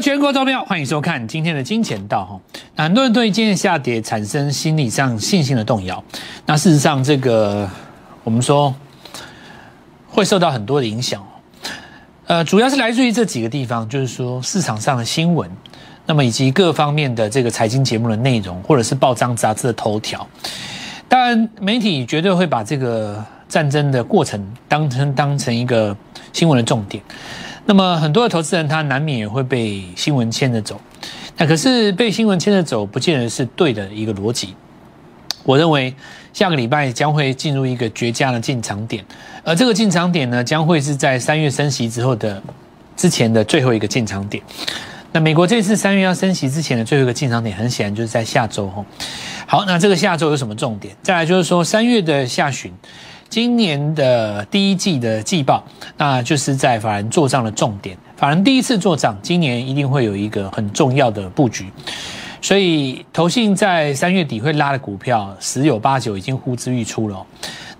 全国投票，欢迎收看今天的金钱道哈。那很多人对今天下跌产生心理上信心的动摇。那事实上，这个我们说会受到很多的影响。呃，主要是来自于这几个地方，就是说市场上的新闻，那么以及各方面的这个财经节目的内容，或者是报章杂志的头条。当然，媒体绝对会把这个战争的过程当成当成一个新闻的重点。那么很多的投资人他难免也会被新闻牵着走，那可是被新闻牵着走，不见得是对的一个逻辑。我认为下个礼拜将会进入一个绝佳的进场点，而这个进场点呢，将会是在三月升息之后的之前的最后一个进场点。那美国这次三月要升息之前的最后一个进场点，很显然就是在下周哈。好，那这个下周有什么重点？再来就是说三月的下旬。今年的第一季的季报，那就是在法人做账的重点。法人第一次做账，今年一定会有一个很重要的布局。所以，投信在三月底会拉的股票，十有八九已经呼之欲出了。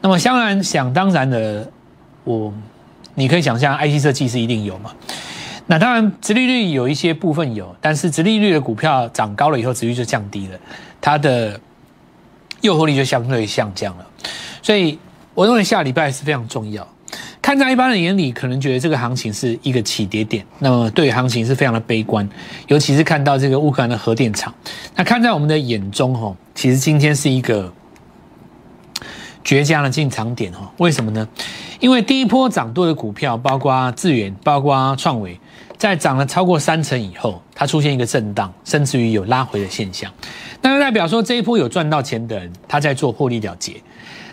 那么，当然想当然的，我你可以想象，IC 设计是一定有嘛？那当然，殖利率有一些部分有，但是殖利率的股票涨高了以后，殖率就降低了，它的诱惑力就相对下降了。所以。我认为下礼拜是非常重要。看在一般人眼里，可能觉得这个行情是一个起跌点，那么对行情是非常的悲观。尤其是看到这个乌克兰的核电厂，那看在我们的眼中，吼，其实今天是一个绝佳的进场点，吼。为什么呢？因为第一波涨多的股票，包括智源，包括创维，在涨了超过三成以后，它出现一个震荡，甚至于有拉回的现象，那就代表说这一波有赚到钱的人，他在做获利了结。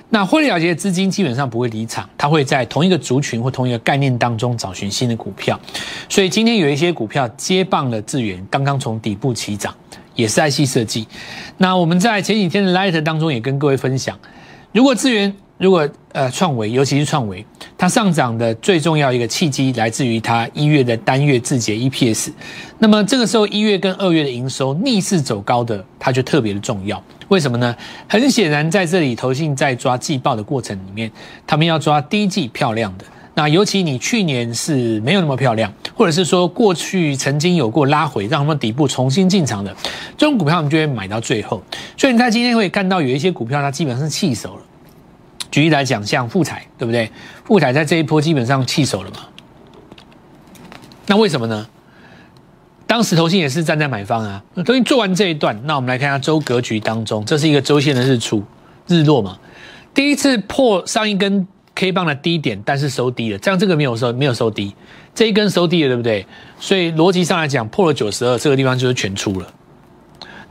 那获利了结的资金基本上不会离场，它会在同一个族群或同一个概念当中找寻新的股票。所以今天有一些股票接棒了智源，刚刚从底部起涨，也是 IC 设计。那我们在前几天的 Light 当中也跟各位分享，如果智源，如果呃创维，尤其是创维，它上涨的最重要一个契机来自于它一月的单月自结 EPS。那么这个时候一月跟二月的营收逆势走高的，它就特别的重要。为什么呢？很显然，在这里投信在抓季报的过程里面，他们要抓第一季漂亮的。那尤其你去年是没有那么漂亮，或者是说过去曾经有过拉回，让他们底部重新进场的这种股票，我们就会买到最后。所以你在今天会看到有一些股票，它基本上是弃手了。举例来讲，像富彩，对不对？富彩在这一波基本上弃手了嘛？那为什么呢？当时投信也是站在买方啊，等于做完这一段，那我们来看一下周格局当中，这是一个周线的日出日落嘛，第一次破上一根 K 棒的低点，但是收低了，这样这个没有收没有收低，这一根收低了，对不对？所以逻辑上来讲，破了九十二，这个地方就是全出了。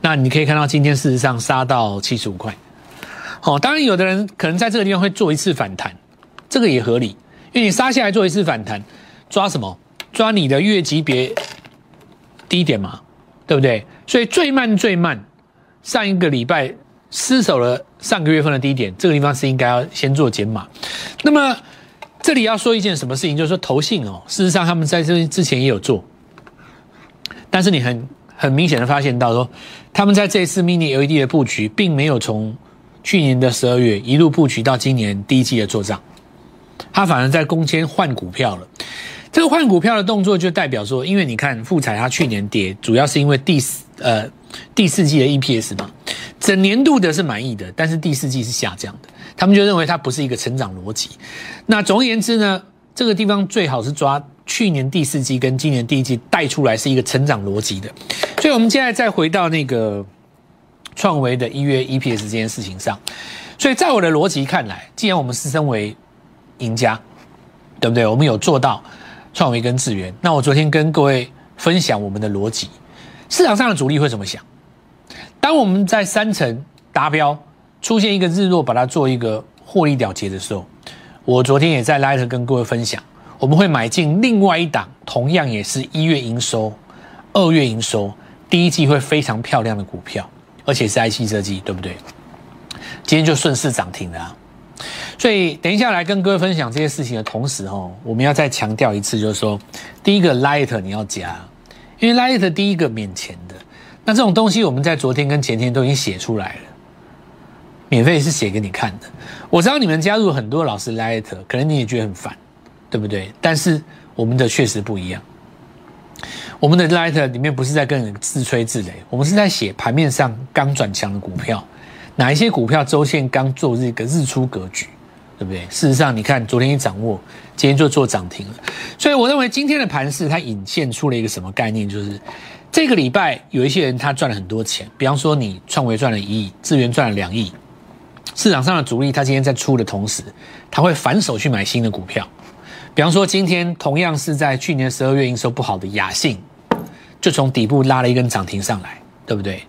那你可以看到今天事实上杀到七十五块，好，当然有的人可能在这个地方会做一次反弹，这个也合理，因为你杀下来做一次反弹，抓什么？抓你的月级别。低点嘛，对不对？所以最慢最慢，上一个礼拜失守了上个月份的低点，这个地方是应该要先做减码。那么这里要说一件什么事情，就是说投信哦，事实上他们在这之前也有做，但是你很很明显的发现到说，他们在这一次 mini LED 的布局，并没有从去年的十二月一路布局到今年第一季的做账，他反而在攻坚换股票了。这个换股票的动作就代表说，因为你看富彩它去年跌，主要是因为第四呃第四季的 EPS 嘛，整年度的是满意的，但是第四季是下降的，他们就认为它不是一个成长逻辑。那总而言之呢，这个地方最好是抓去年第四季跟今年第一季带出来是一个成长逻辑的。所以我们现在再回到那个创维的一月 EPS 这件事情上，所以在我的逻辑看来，既然我们是身为赢家，对不对？我们有做到。创维跟智源，那我昨天跟各位分享我们的逻辑，市场上的主力会怎么想？当我们在三层达标，出现一个日落，把它做一个获利了结的时候，我昨天也在 Light 跟各位分享，我们会买进另外一档，同样也是一月营收、二月营收，第一季会非常漂亮的股票，而且是 IC 设计，对不对？今天就顺势涨停了。所以等一下来跟各位分享这些事情的同时，哦，我们要再强调一次，就是说，第一个 Light 你要加，因为 Light 第一个免钱的，那这种东西我们在昨天跟前天都已经写出来了，免费是写给你看的。我知道你们加入很多老师 Light，可能你也觉得很烦，对不对？但是我们的确实不一样。我们的 Light 里面不是在跟人自吹自擂，我们是在写盘面上刚转强的股票，哪一些股票周线刚做这个日出格局，对不对？事实上，你看昨天一掌握，今天就做涨停了。所以我认为今天的盘势它引现出了一个什么概念，就是这个礼拜有一些人他赚了很多钱，比方说你创维赚了一亿，智源赚了两亿，市场上的主力他今天在出的同时，他会反手去买新的股票。比方说，今天同样是在去年十二月营收不好的雅信，就从底部拉了一根涨停上来，对不对？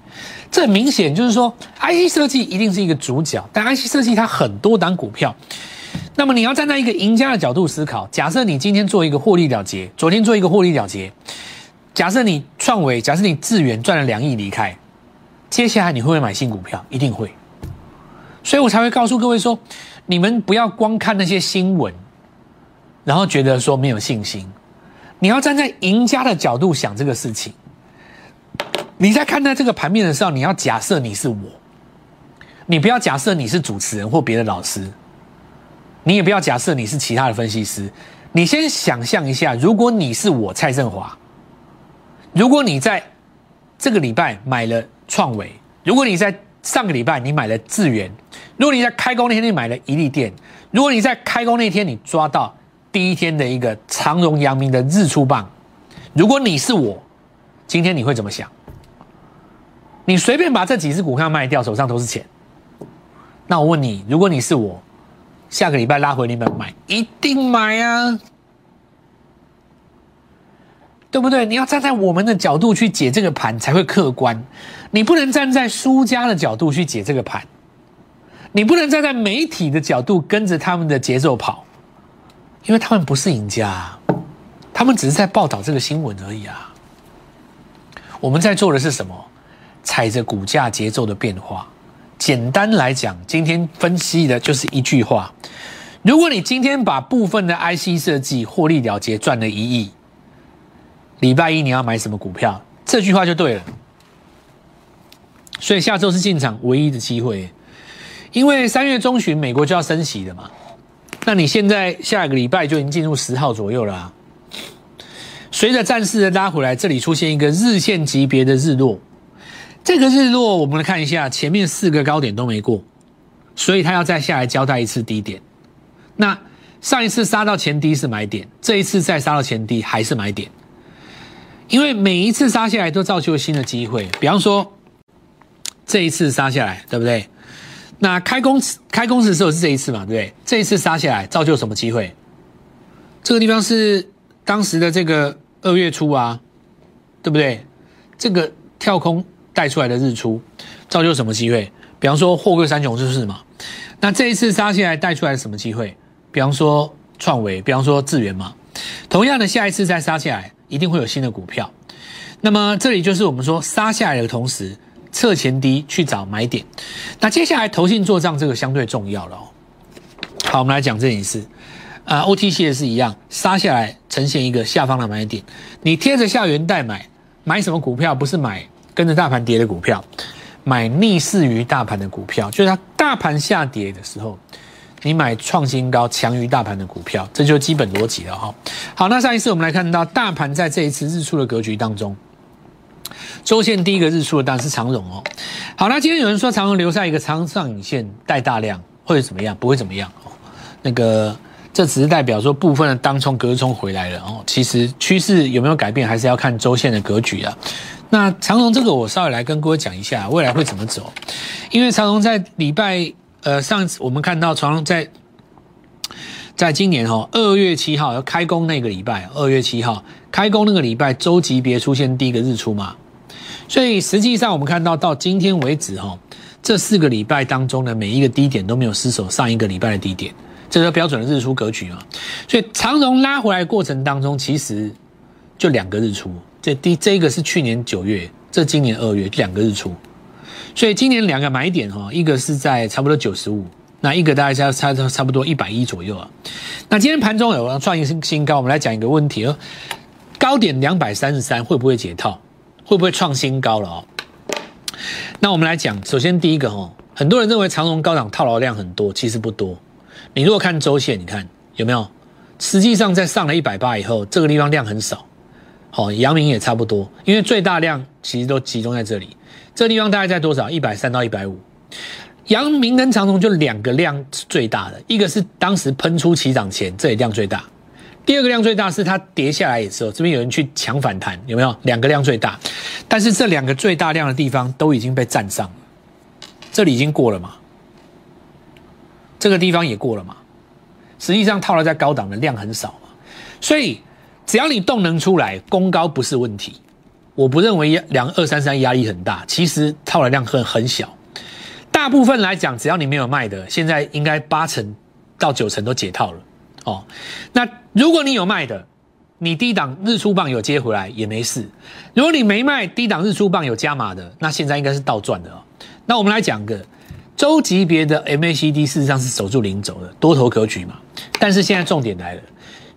这明显就是说，IC 设计一定是一个主角，但 IC 设计它很多档股票，那么你要站在一个赢家的角度思考。假设你今天做一个获利了结，昨天做一个获利了结，假设你创维，假设你智源赚了两亿离开，接下来你会不会买新股票？一定会。所以我才会告诉各位说，你们不要光看那些新闻。然后觉得说没有信心，你要站在赢家的角度想这个事情。你在看待这个盘面的时候，你要假设你是我，你不要假设你是主持人或别的老师，你也不要假设你是其他的分析师。你先想象一下，如果你是我蔡振华，如果你在这个礼拜买了创维，如果你在上个礼拜你买了智源，如果你在开工那天你买了一利电，如果你在开工那天你抓到。第一天的一个长荣、阳明的日出棒，如果你是我，今天你会怎么想？你随便把这几只股票卖掉，手上都是钱。那我问你，如果你是我，下个礼拜拉回你们买，一定买啊，对不对？你要站在我们的角度去解这个盘才会客观，你不能站在输家的角度去解这个盘，你不能站在媒体的角度跟着他们的节奏跑。因为他们不是赢家，他们只是在报道这个新闻而已啊。我们在做的是什么？踩着股价节奏的变化。简单来讲，今天分析的就是一句话：如果你今天把部分的 IC 设计获利了结，赚了一亿，礼拜一你要买什么股票？这句话就对了。所以下周是进场唯一的机会，因为三月中旬美国就要升息了嘛。那你现在下个礼拜就已经进入十号左右了。随着战事的拉回来，这里出现一个日线级别的日落。这个日落，我们来看一下，前面四个高点都没过，所以它要再下来交代一次低点。那上一次杀到前低是买点，这一次再杀到前低还是买点。因为每一次杀下来都造就新的机会，比方说这一次杀下来，对不对？那开工开工的时候是这一次嘛，对不对？这一次杀下来，造就什么机会？这个地方是当时的这个二月初啊，对不对？这个跳空带出来的日出，造就什么机会？比方说货柜三雄就是嘛。那这一次杀下来带出来什么机会？比方说创维，比方说智源嘛。同样的，下一次再杀下来，一定会有新的股票。那么这里就是我们说杀下来的同时。测前低去找买点，那接下来投信做账这个相对重要了哦。好，我们来讲这件事。啊，OTC 也是一样，杀下来呈现一个下方的买点。你贴着下元代买，买什么股票？不是买跟着大盘跌的股票，买逆势于大盘的股票。就是它大盘下跌的时候，你买创新高强于大盘的股票，这就是基本逻辑了哈。好，那上一次我们来看到大盘在这一次日出的格局当中。周线第一个日出的当然是长荣哦。好，那今天有人说长荣留下一个长上影线带大量，会怎么样？不会怎么样哦。那个这只是代表说部分的当冲隔冲回来了哦。其实趋势有没有改变，还是要看周线的格局啊。那长荣这个我稍微来跟各位讲一下，未来会怎么走？因为长荣在礼拜呃上次我们看到长荣在在今年哈二月七号要开工那个礼拜，二月七号开工那个礼拜周级别出现第一个日出嘛。所以实际上，我们看到到今天为止，哈，这四个礼拜当中的每一个低点都没有失守上一个礼拜的低点，这是标准的日出格局啊。所以长荣拉回来过程当中，其实就两个日出，这第这一个是去年九月，这今年二月两个日出。所以今年两个买点哈，一个是在差不多九十五，那一个大概差差差不多一百一左右啊。那今天盘中有创新新高，我们来讲一个问题哦，高点两百三十三会不会解套？会不会创新高了哦？那我们来讲，首先第一个哈，很多人认为长荣高档套牢量很多，其实不多。你如果看周线，你看有没有？实际上在上了一百八以后，这个地方量很少。好，阳明也差不多，因为最大量其实都集中在这里，这个地方大概在多少？一百三到一百五。阳明跟长荣就两个量是最大的，一个是当时喷出起涨前，这里量最大；第二个量最大是它跌下来的时候，这边有人去抢反弹，有没有？两个量最大，但是这两个最大量的地方都已经被占上了，这里已经过了嘛？这个地方也过了嘛？实际上套了在高档的量很少嘛，所以只要你动能出来，攻高不是问题。我不认为两二三三压力很大，其实套的量很很小。大部分来讲，只要你没有卖的，现在应该八成到九成都解套了哦。那如果你有卖的，你低档日出棒有接回来也没事。如果你没卖低档日出棒有加码的，那现在应该是倒赚的哦。那我们来讲个周级别的 MACD，事实上是守住零轴的多头格局嘛。但是现在重点来了，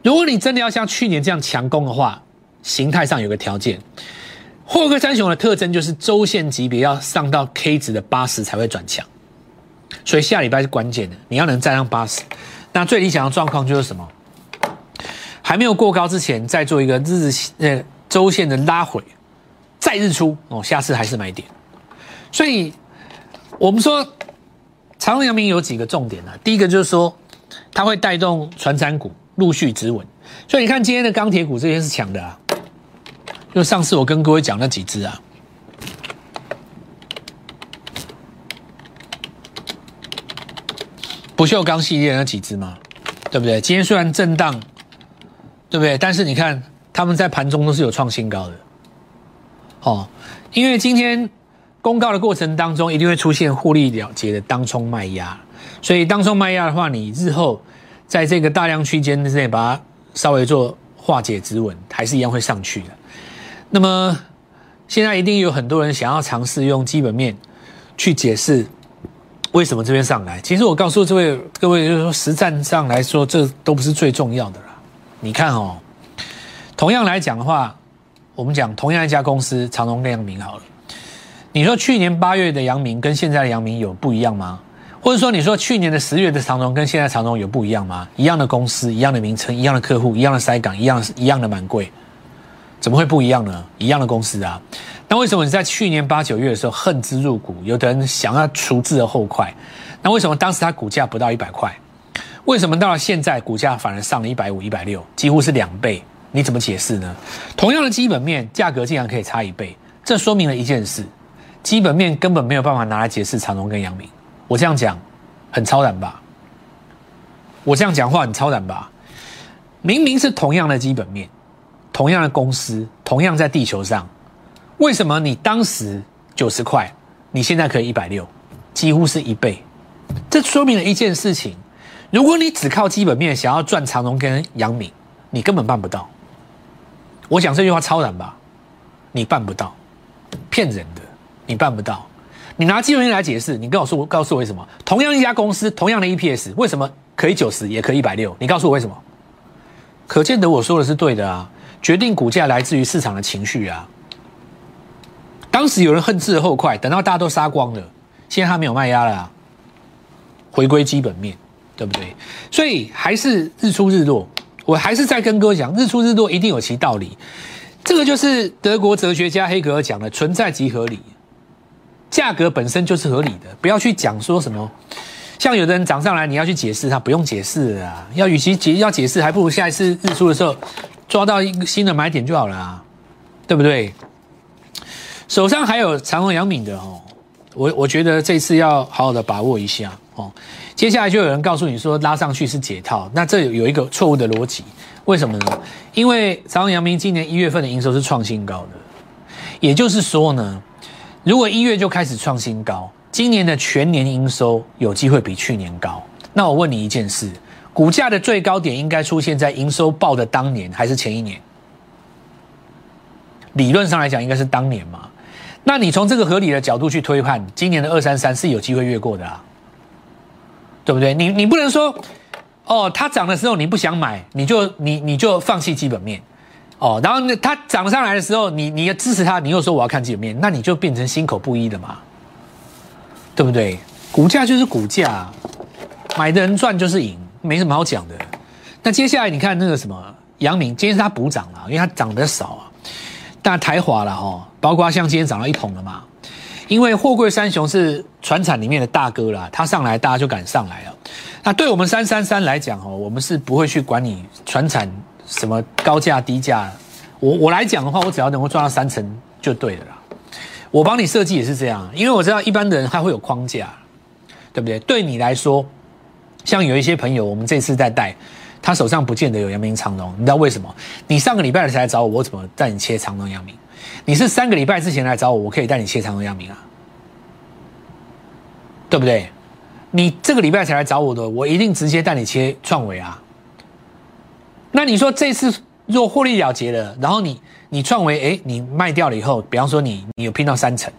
如果你真的要像去年这样强攻的话，形态上有个条件。霍克三雄的特征就是周线级别要上到 K 值的八十才会转强，所以下礼拜是关键的，你要能站上八十。那最理想的状况就是什么？还没有过高之前，再做一个日呃周线的拉回，再日出哦，下次还是买点。所以我们说长、阳明有几个重点呢？第一个就是说，它会带动船产股陆续止稳，所以你看今天的钢铁股这边是强的啊。就上次我跟各位讲那几只啊，不锈钢系列那几只嘛，对不对？今天虽然震荡，对不对？但是你看他们在盘中都是有创新高的，哦，因为今天公告的过程当中一定会出现获利了结的当冲卖压，所以当冲卖压的话，你日后在这个大量区间之内把它稍微做化解止稳，还是一样会上去的。那么，现在一定有很多人想要尝试用基本面去解释为什么这边上来。其实我告诉这位各位，就是说实战上来说，这都不是最重要的啦。你看哦，同样来讲的话，我们讲同样一家公司长荣跟阳明好了。你说去年八月的阳明跟现在的阳明有不一样吗？或者说你说去年的十月的长荣跟现在长荣有不一样吗？一样的公司，一样的名称，一样的客户，一样的筛港，一样一样的满贵。怎么会不一样呢？一样的公司啊，那为什么你在去年八九月的时候恨之入骨？有的人想要除之而后快，那为什么当时它股价不到一百块？为什么到了现在股价反而上了一百五、一百六，几乎是两倍？你怎么解释呢？同样的基本面，价格竟然可以差一倍，这说明了一件事：基本面根本没有办法拿来解释长隆跟阳明。我这样讲很超然吧？我这样讲话很超然吧？明明是同样的基本面。同样的公司，同样在地球上，为什么你当时九十块，你现在可以一百六，几乎是一倍？这说明了一件事情：如果你只靠基本面想要赚长荣跟阳明，你根本办不到。我讲这句话超然吧？你办不到，骗人的，你办不到。你拿基本面来解释，你告诉我，告诉我为什么？同样一家公司，同样的 EPS，为什么可以九十，也可以一百六？你告诉我为什么？可见得我说的是对的啊。决定股价来自于市场的情绪啊！当时有人恨之后快，等到大家都杀光了，现在他没有卖压了啊，回归基本面，对不对？所以还是日出日落，我还是在跟哥讲，日出日落一定有其道理。这个就是德国哲学家黑格尔讲的“存在即合理”，价格本身就是合理的，不要去讲说什么。像有的人涨上来，你要去解释他，不用解释啊。要与其解要解释，还不如下一次日出的时候。抓到一个新的买点就好了啊，对不对？手上还有长荣、阳敏的哦，我我觉得这次要好好的把握一下哦。接下来就有人告诉你说拉上去是解套，那这有一个错误的逻辑，为什么呢？因为长荣、阳明今年一月份的营收是创新高的，也就是说呢，如果一月就开始创新高，今年的全年营收有机会比去年高。那我问你一件事。股价的最高点应该出现在营收报的当年还是前一年？理论上来讲，应该是当年嘛。那你从这个合理的角度去推判，今年的二三三是有机会越过的啊，对不对？你你不能说，哦，它涨的时候你不想买，你就你你就放弃基本面，哦，然后它涨上来的时候，你你要支持它，你又说我要看基本面，那你就变成心口不一的嘛，对不对？股价就是股价，买的人赚就是赢。没什么好讲的。那接下来你看那个什么阳明，今天是它补涨了，因为它涨得少啊。但台华了哈，包括像今天涨到一桶了嘛，因为货柜三雄是船产里面的大哥啦，他上来大家就敢上来了。那对我们三三三来讲哦，我们是不会去管你船产什么高价低价，我我来讲的话，我只要能够赚到三成就对了啦。我帮你设计也是这样，因为我知道一般的人他会有框架，对不对？对你来说，像有一些朋友，我们这次在带。他手上不见得有阳明长龙，你知道为什么？你上个礼拜才来找我，我怎么带你切长龙阳明？你是三个礼拜之前来找我，我可以带你切长龙阳明啊，对不对？你这个礼拜才来找我的，我一定直接带你切创维啊。那你说这次若获利了结了，然后你你创维，哎，你卖掉了以后，比方说你你有拼到三成，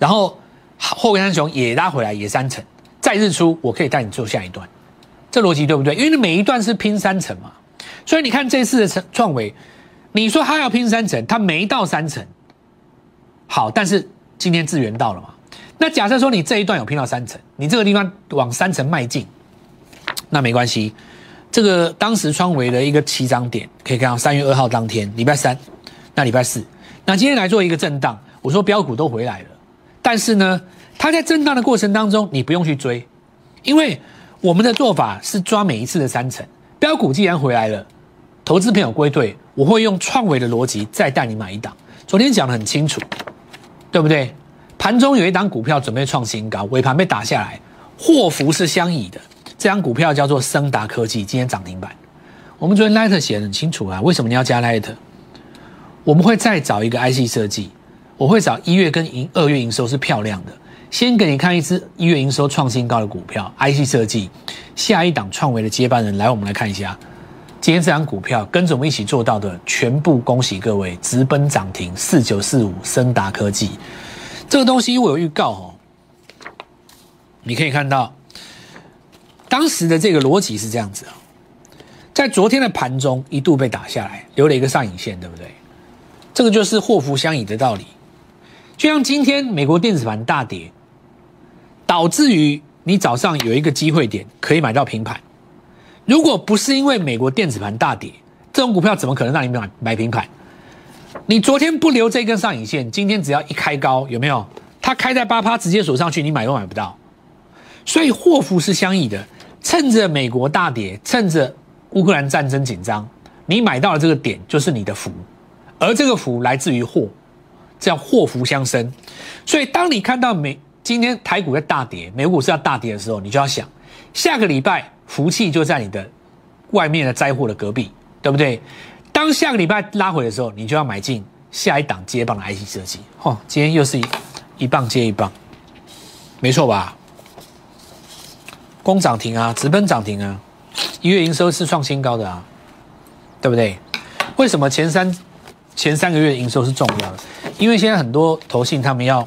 然后后根三雄也拉回来也三成，再日出，我可以带你做下一段。这逻辑对不对？因为你每一段是拼三层嘛，所以你看这次的创创维，你说他要拼三层，他没到三层，好，但是今天资源到了嘛？那假设说你这一段有拼到三层，你这个地方往三层迈进，那没关系。这个当时创维的一个起涨点，可以看到三月二号当天，礼拜三，那礼拜四，那今天来做一个震荡，我说标股都回来了，但是呢，它在震荡的过程当中，你不用去追，因为。我们的做法是抓每一次的三成标股，既然回来了，投资朋友归队，我会用创维的逻辑再带你买一档。昨天讲的很清楚，对不对？盘中有一档股票准备创新高，尾盘被打下来，祸福是相倚的。这张股票叫做升达科技，今天涨停板。我们昨天 Light 写的很清楚啊，为什么你要加 Light？我们会再找一个 IC 设计，我会找一月跟营二月营收是漂亮的。先给你看一只一月营收创新高的股票，IC 设计，下一档创维的接班人，来我们来看一下，今天这张股票跟着我们一起做到的，全部恭喜各位，直奔涨停，四九四五森达科技，这个东西我有预告哦，你可以看到，当时的这个逻辑是这样子啊，在昨天的盘中一度被打下来，留了一个上影线，对不对？这个就是祸福相倚的道理，就像今天美国电子盘大跌。导致于你早上有一个机会点可以买到平盘，如果不是因为美国电子盘大跌，这种股票怎么可能让你买买平盘？你昨天不留这根上影线，今天只要一开高，有没有？它开在八趴，直接锁上去，你买都买不到。所以祸福是相依的，趁着美国大跌，趁着乌克兰战争紧张，你买到了这个点就是你的福，而这个福来自于祸，叫祸福相生。所以当你看到美。今天台股在大跌，美股是要大跌的时候，你就要想，下个礼拜福气就在你的外面的灾祸的隔壁，对不对？当下个礼拜拉回的时候，你就要买进下一档接棒的 IC 设计。哦，今天又是一一棒接一棒，没错吧？攻涨停啊，直奔涨停啊，一月营收是创新高的啊，对不对？为什么前三前三个月营收是重要的？因为现在很多投信他们要。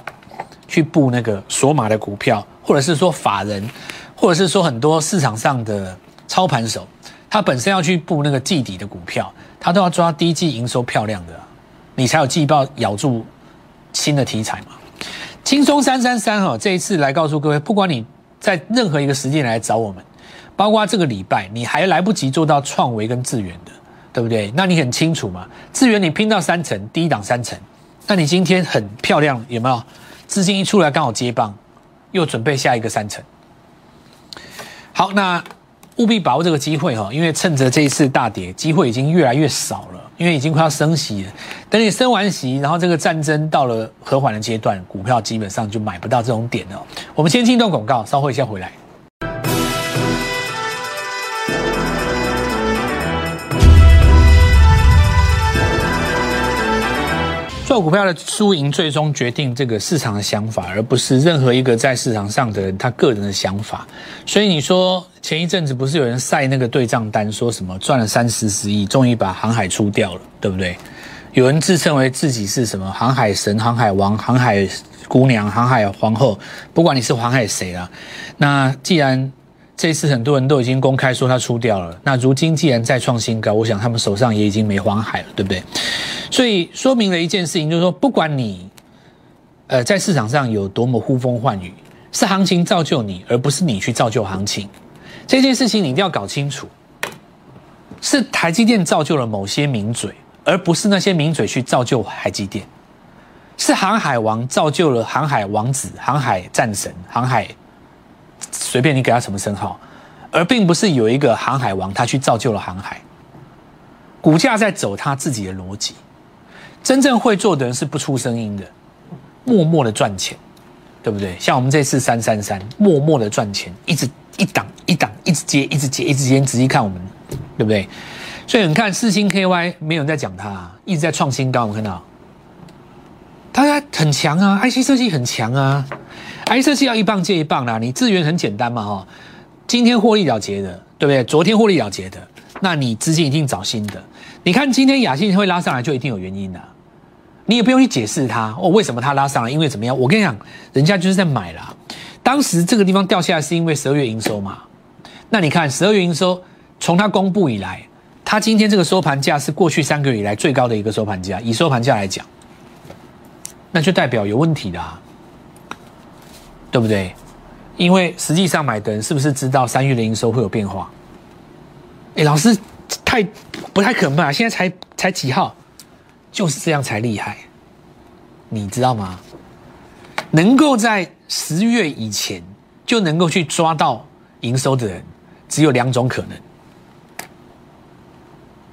去布那个索马的股票，或者是说法人，或者是说很多市场上的操盘手，他本身要去布那个季底的股票，他都要抓第一季营收漂亮的，你才有季报咬住新的题材嘛。轻松三三三哈，这一次来告诉各位，不管你在任何一个时间来找我们，包括这个礼拜，你还来不及做到创维跟智源的，对不对？那你很清楚嘛，智源你拼到三层，第一档三层，那你今天很漂亮，有没有？资金一出来，刚好接棒，又准备下一个三层。好，那务必把握这个机会哈，因为趁着这一次大跌，机会已经越来越少了，因为已经快要升息了。等你升完息，然后这个战争到了和缓的阶段，股票基本上就买不到这种点了。我们先进一段广告，稍后一下回来。做股票的输赢，最终决定这个市场的想法，而不是任何一个在市场上的人他个人的想法。所以你说前一阵子不是有人晒那个对账单，说什么赚了三四十亿，终于把航海出掉了，对不对？有人自称为自己是什么航海神、航海王、航海姑娘、航海皇后，不管你是航海谁啊，那既然。这次很多人都已经公开说他出掉了，那如今既然再创新高，我想他们手上也已经没黄海了，对不对？所以说明了一件事情，就是说，不管你，呃，在市场上有多么呼风唤雨，是行情造就你，而不是你去造就行情。这件事情你一定要搞清楚，是台积电造就了某些名嘴，而不是那些名嘴去造就海积电，是航海王造就了航海王子、航海战神、航海，随便你给他什么称号，而并不是有一个航海王他去造就了航海。股价在走他自己的逻辑，真正会做的人是不出声音的，默默的赚钱，对不对？像我们这次三三三，默默的赚钱，一直一档一档一直接，一直接，一直接，仔细看我们，对不对？所以你看四星 KY 没有人在讲它，一直在创新高，我看到，大家很强啊，IC 设计很强啊，IC 设计要一棒接一棒啦，你资源很简单嘛哈，今天获利了结的，对不对？昨天获利了结的，那你资金一定找新的。你看今天雅信会拉上来，就一定有原因的，你也不用去解释它哦，为什么它拉上来？因为怎么样？我跟你讲，人家就是在买啦。当时这个地方掉下来是因为十二月营收嘛？那你看十二月营收从它公布以来。它今天这个收盘价是过去三个月以来最高的一个收盘价，以收盘价来讲，那就代表有问题的，对不对？因为实际上买的人是不是知道三月的营收会有变化？哎，老师太不太可能吧？现在才才几号，就是这样才厉害，你知道吗？能够在十月以前就能够去抓到营收的人，只有两种可能。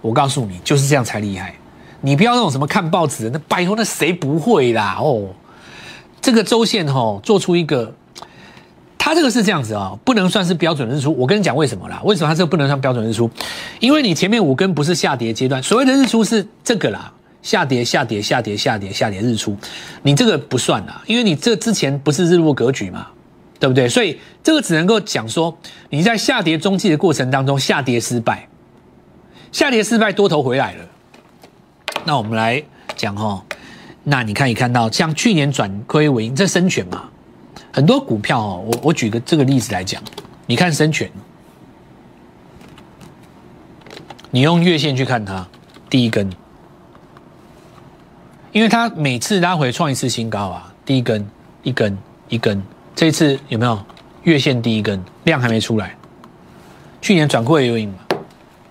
我告诉你，就是这样才厉害。你不要那种什么看报纸的，那拜托，那谁不会啦？哦，这个周线哈，做出一个，它这个是这样子啊，不能算是标准日出。我跟你讲为什么啦？为什么它这个不能算标准日出？因为你前面五根不是下跌阶段，所谓的日出是这个啦，下跌、下跌、下跌、下跌、下跌日出，你这个不算啦，因为你这之前不是日落格局嘛，对不对？所以这个只能够讲说你在下跌中继的过程当中下跌失败。下跌失败，多头回来了。那我们来讲哈，那你看，你看到像去年转亏为盈，这深全嘛，很多股票哦。我我举个这个例子来讲，你看深全，你用月线去看它，第一根，因为它每次拉回创一次新高啊，第一根一根一根，这一次有没有月线第一根量还没出来？去年转亏为盈嘛，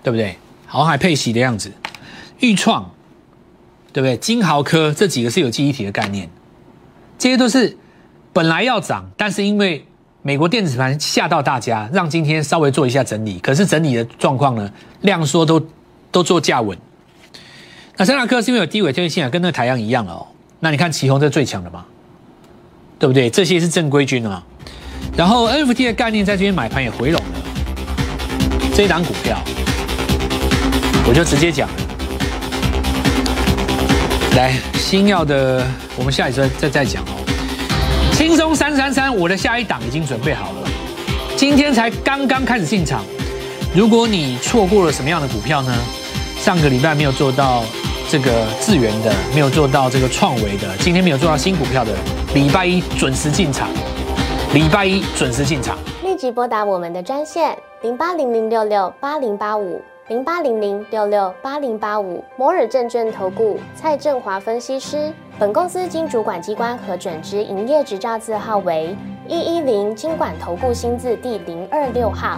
对不对？豪海配息的样子，豫创，对不对？金豪科这几个是有记忆体的概念，这些都是本来要涨，但是因为美国电子盘吓到大家，让今天稍微做一下整理。可是整理的状况呢，量缩都都做价稳。那三大科是因为有低尾推线啊，跟那个台阳一样哦。那你看旗宏这最强的嘛，对不对？这些是正规军啊。然后 NFT 的概念在这边买盘也回笼了，这一档股票。我就直接讲，来新药的，我们下一次再再讲哦。轻松三三三，我的下一档已经准备好了，今天才刚刚开始进场。如果你错过了什么样的股票呢？上个礼拜没有做到这个智源的，没有做到这个创维的，今天没有做到新股票的，礼拜一准时进场，礼拜一准时进场，立即拨打我们的专线零八零零六六八零八五。零八零零六六八零八五摩尔证券投顾蔡振华分析师，本公司经主管机关核准之营业执照字号为一一零金管投顾新字第零二六号。